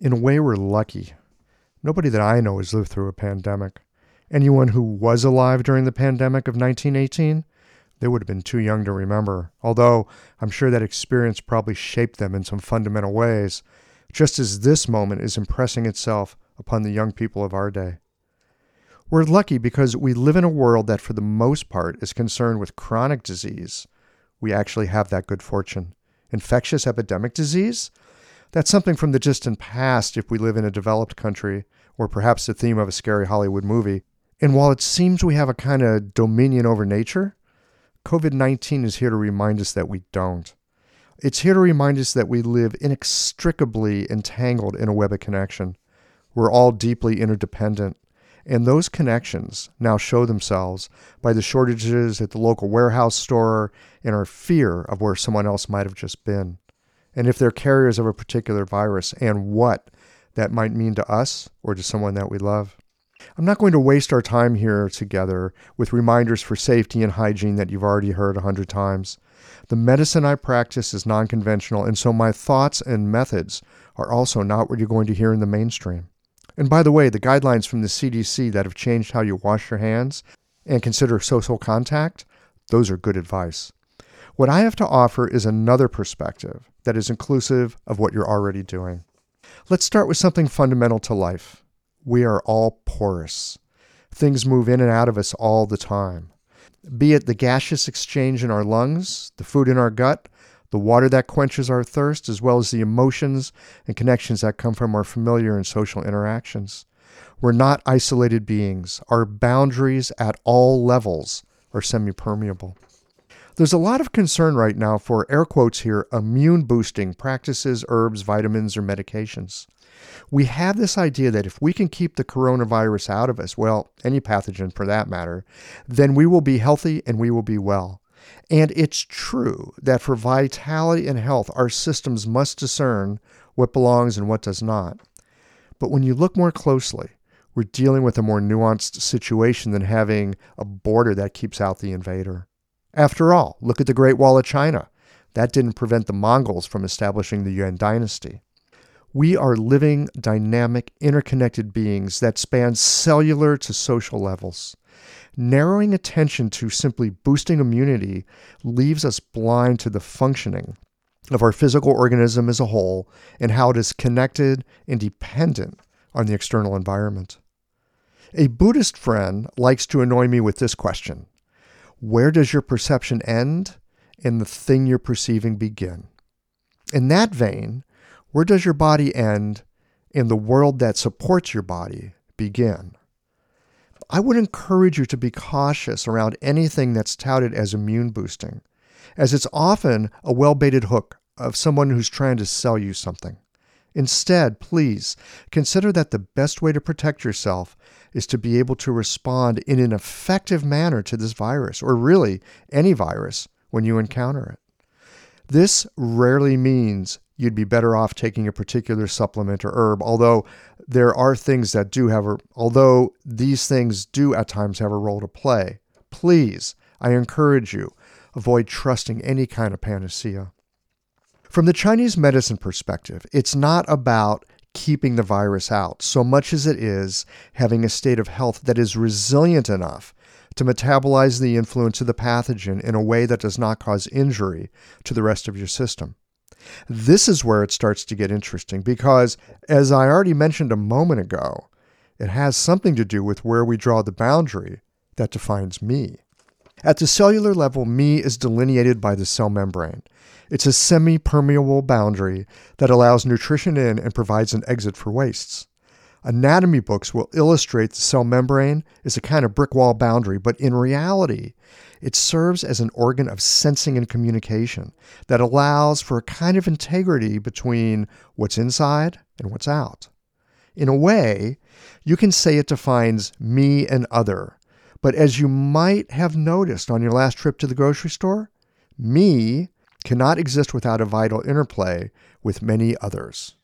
In a way, we're lucky. Nobody that I know has lived through a pandemic. Anyone who was alive during the pandemic of 1918, they would have been too young to remember, although I'm sure that experience probably shaped them in some fundamental ways, just as this moment is impressing itself upon the young people of our day. We're lucky because we live in a world that, for the most part, is concerned with chronic disease. We actually have that good fortune. Infectious epidemic disease? That's something from the distant past if we live in a developed country, or perhaps the theme of a scary Hollywood movie. And while it seems we have a kind of dominion over nature, COVID 19 is here to remind us that we don't. It's here to remind us that we live inextricably entangled in a web of connection. We're all deeply interdependent. And those connections now show themselves by the shortages at the local warehouse store and our fear of where someone else might have just been and if they're carriers of a particular virus and what that might mean to us or to someone that we love. I'm not going to waste our time here together with reminders for safety and hygiene that you've already heard a hundred times. The medicine I practice is non conventional, and so my thoughts and methods are also not what you're going to hear in the mainstream. And by the way, the guidelines from the CDC that have changed how you wash your hands and consider social contact, those are good advice. What I have to offer is another perspective that is inclusive of what you're already doing. Let's start with something fundamental to life. We are all porous. Things move in and out of us all the time. Be it the gaseous exchange in our lungs, the food in our gut, the water that quenches our thirst, as well as the emotions and connections that come from our familiar and social interactions. We're not isolated beings. Our boundaries at all levels are semi permeable. There's a lot of concern right now for air quotes here immune boosting practices, herbs, vitamins, or medications. We have this idea that if we can keep the coronavirus out of us, well, any pathogen for that matter, then we will be healthy and we will be well. And it's true that for vitality and health, our systems must discern what belongs and what does not. But when you look more closely, we're dealing with a more nuanced situation than having a border that keeps out the invader. After all, look at the Great Wall of China. That didn't prevent the Mongols from establishing the Yuan dynasty. We are living, dynamic, interconnected beings that span cellular to social levels. Narrowing attention to simply boosting immunity leaves us blind to the functioning of our physical organism as a whole and how it is connected and dependent on the external environment. A Buddhist friend likes to annoy me with this question where does your perception end and the thing you're perceiving begin? In that vein, where does your body end and the world that supports your body begin? I would encourage you to be cautious around anything that's touted as immune boosting, as it's often a well baited hook of someone who's trying to sell you something. Instead, please consider that the best way to protect yourself is to be able to respond in an effective manner to this virus, or really any virus, when you encounter it. This rarely means you'd be better off taking a particular supplement or herb, although there are things that do have a, although these things do at times have a role to play. Please, I encourage you, avoid trusting any kind of panacea. From the Chinese medicine perspective, it's not about keeping the virus out so much as it is having a state of health that is resilient enough to metabolize the influence of the pathogen in a way that does not cause injury to the rest of your system. This is where it starts to get interesting because, as I already mentioned a moment ago, it has something to do with where we draw the boundary that defines me. At the cellular level, me is delineated by the cell membrane. It's a semi permeable boundary that allows nutrition in and provides an exit for wastes. Anatomy books will illustrate the cell membrane as a kind of brick wall boundary, but in reality, it serves as an organ of sensing and communication that allows for a kind of integrity between what's inside and what's out. In a way, you can say it defines me and other. But as you might have noticed on your last trip to the grocery store, me cannot exist without a vital interplay with many others.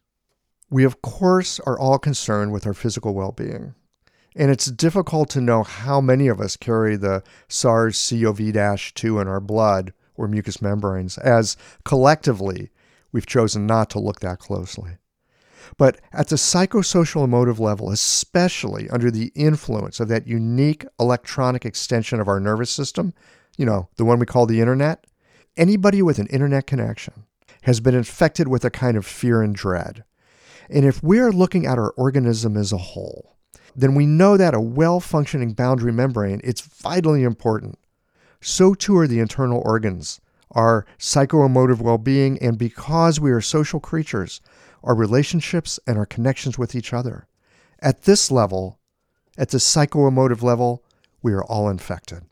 We, of course, are all concerned with our physical well being. And it's difficult to know how many of us carry the SARS CoV 2 in our blood or mucous membranes, as collectively we've chosen not to look that closely. But at the psychosocial emotive level, especially under the influence of that unique electronic extension of our nervous system, you know, the one we call the internet, anybody with an internet connection has been infected with a kind of fear and dread. And if we are looking at our organism as a whole, then we know that a well functioning boundary membrane it's vitally important. So too are the internal organs, our psychoemotive well being, and because we are social creatures, our relationships and our connections with each other. At this level, at the psychoemotive level, we are all infected.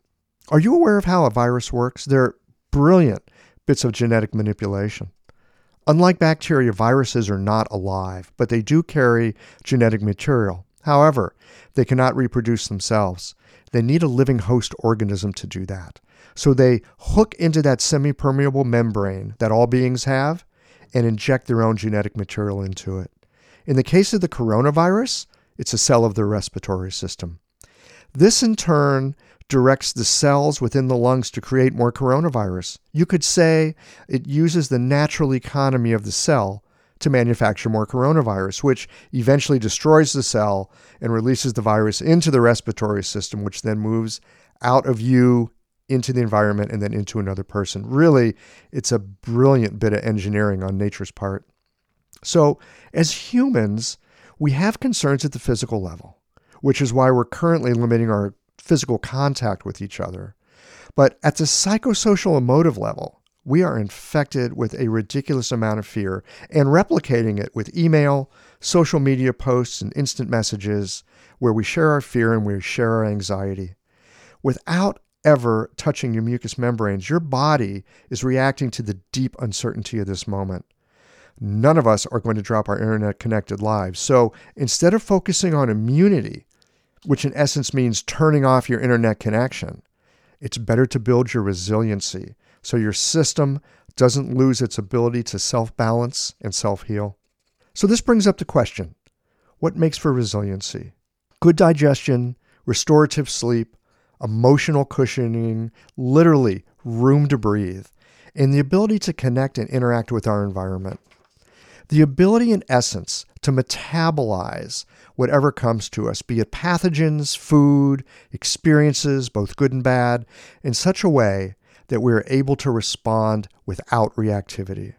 Are you aware of how a virus works? They're brilliant bits of genetic manipulation. Unlike bacteria, viruses are not alive, but they do carry genetic material. However, they cannot reproduce themselves. They need a living host organism to do that. So they hook into that semi permeable membrane that all beings have and inject their own genetic material into it. In the case of the coronavirus, it's a cell of the respiratory system. This, in turn, directs the cells within the lungs to create more coronavirus. You could say it uses the natural economy of the cell to manufacture more coronavirus, which eventually destroys the cell and releases the virus into the respiratory system, which then moves out of you into the environment and then into another person. Really, it's a brilliant bit of engineering on nature's part. So, as humans, we have concerns at the physical level, which is why we're currently limiting our physical contact with each other. But at the psychosocial emotive level, we are infected with a ridiculous amount of fear and replicating it with email, social media posts, and instant messages where we share our fear and we share our anxiety. Without ever touching your mucous membranes, your body is reacting to the deep uncertainty of this moment. None of us are going to drop our internet connected lives. So instead of focusing on immunity, which in essence means turning off your internet connection, it's better to build your resiliency so your system doesn't lose its ability to self balance and self heal. So, this brings up the question what makes for resiliency? Good digestion, restorative sleep, emotional cushioning, literally room to breathe, and the ability to connect and interact with our environment. The ability, in essence, to metabolize whatever comes to us, be it pathogens, food, experiences, both good and bad, in such a way that we are able to respond without reactivity.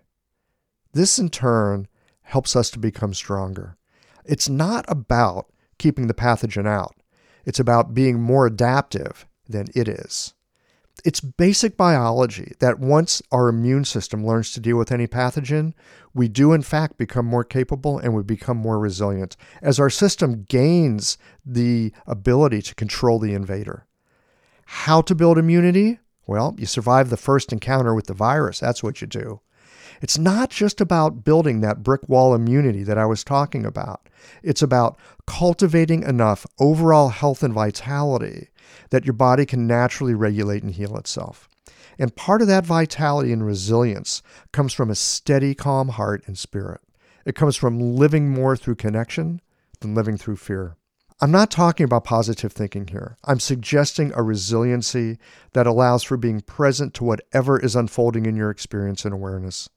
This, in turn, helps us to become stronger. It's not about keeping the pathogen out, it's about being more adaptive than it is. It's basic biology that once our immune system learns to deal with any pathogen, we do in fact become more capable and we become more resilient as our system gains the ability to control the invader. How to build immunity? Well, you survive the first encounter with the virus. That's what you do. It's not just about building that brick wall immunity that I was talking about. It's about cultivating enough overall health and vitality that your body can naturally regulate and heal itself. And part of that vitality and resilience comes from a steady, calm heart and spirit. It comes from living more through connection than living through fear. I'm not talking about positive thinking here. I'm suggesting a resiliency that allows for being present to whatever is unfolding in your experience and awareness.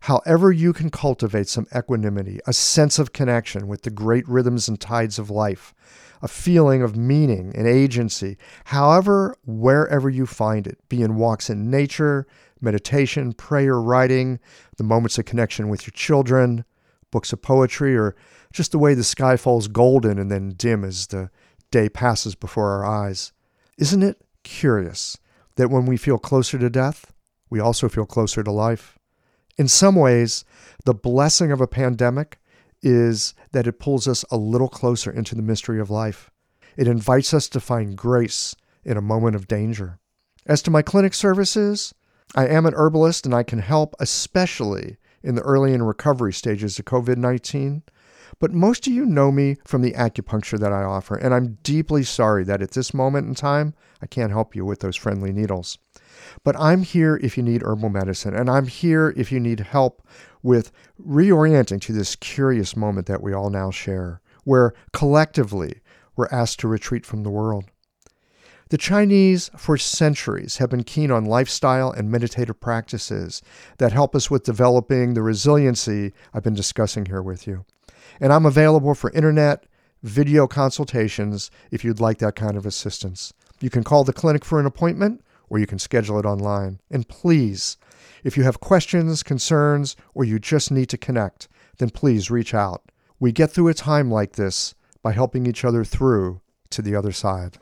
However, you can cultivate some equanimity, a sense of connection with the great rhythms and tides of life, a feeling of meaning and agency, however, wherever you find it, be in walks in nature, meditation, prayer, writing, the moments of connection with your children, books of poetry, or just the way the sky falls golden and then dim as the day passes before our eyes. Isn't it curious that when we feel closer to death, we also feel closer to life? In some ways, the blessing of a pandemic is that it pulls us a little closer into the mystery of life. It invites us to find grace in a moment of danger. As to my clinic services, I am an herbalist and I can help, especially in the early and recovery stages of COVID 19. But most of you know me from the acupuncture that I offer, and I'm deeply sorry that at this moment in time, I can't help you with those friendly needles. But I'm here if you need herbal medicine, and I'm here if you need help with reorienting to this curious moment that we all now share, where collectively we're asked to retreat from the world. The Chinese, for centuries, have been keen on lifestyle and meditative practices that help us with developing the resiliency I've been discussing here with you. And I'm available for internet video consultations if you'd like that kind of assistance. You can call the clinic for an appointment or you can schedule it online. And please, if you have questions, concerns, or you just need to connect, then please reach out. We get through a time like this by helping each other through to the other side.